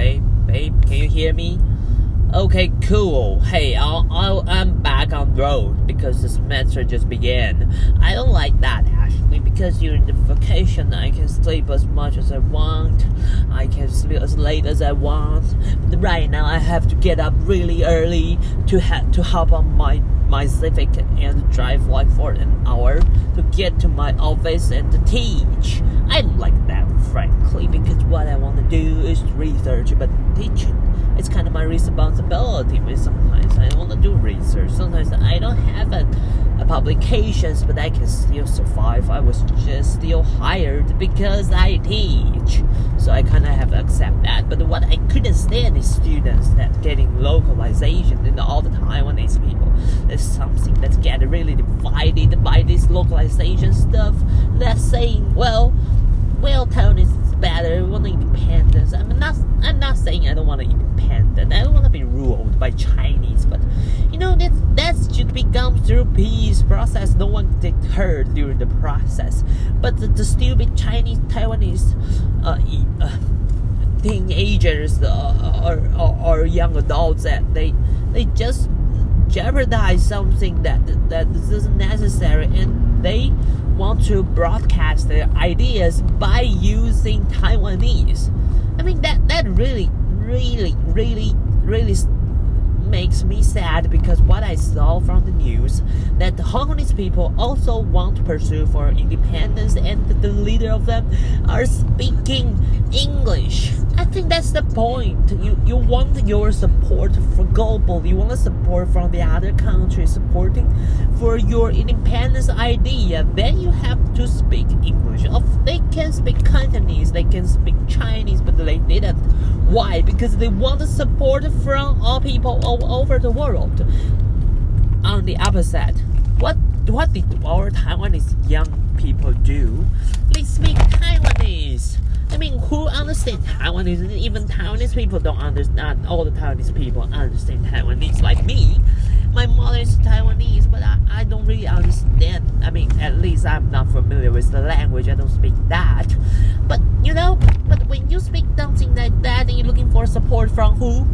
babe, babe, can you hear me? Okay, cool. Hey, I'll, I'll, I'm back on road because the semester just began. I don't like that actually because during the vacation I can sleep as much as I want. I can sleep as late as I want. But right now I have to get up really early to ha- to hop on my my Civic and drive like for an get to my office and to teach. I like that frankly because what I want to do is research but teaching it's kind of my responsibility but sometimes. I want to do research. Sometimes I don't have a, a publications but I can still survive. I was just still hired because I teach. So I kind of have to accept that. But what I couldn't stand is students that getting localization and all the Taiwanese people. There's something that's getting really divided this localization stuff. That's saying well well Taiwan is better we want independence I'm not I'm not saying I don't want to independent I don't want to be ruled by Chinese but you know that that should be gone through peace process. No one get hurt during the process. But the, the stupid Chinese Taiwanese uh, uh, teenagers uh, or, or, or young adults that they they just jeopardize something that that isn't necessary and they want to broadcast their ideas by using Taiwanese. I mean that that really really really really makes me sad because what I saw from the news that the Hong Kongese people also want to pursue for independence and the leader of them are speaking English. I think that's the point. You you want your support for global. You want support from the other countries supporting for your independence idea. Then you have to speak English. They can speak Cantonese, they can speak Chinese, but they didn't. Why? Because they want the support from all people all over the world. On the opposite, what what did our Taiwanese young people do? They speak Taiwanese. I mean, who understands Taiwanese? Even Taiwanese people don't understand. All the Taiwanese people understand Taiwanese like me. My mother is Taiwanese, but I, I don't really understand. I mean, at least I'm not familiar with the language. I don't speak that. But when you speak something like that, for support from who?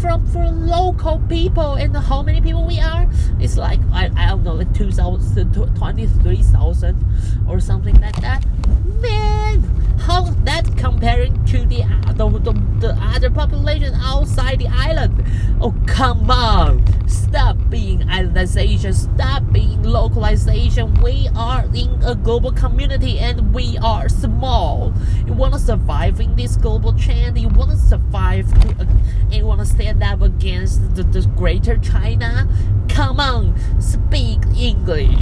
From for local people, and how many people we are? It's like I, I don't know, like 2,000, 23,000 or something like that. Man, how that comparing to the, the, the, the other population outside the island? Oh, come on. Stop being islandization. Stop being localization. We are in a global community and we are small. In this global trend. You want to survive uh, and you want to stand up against the, the greater China. Come on, speak English.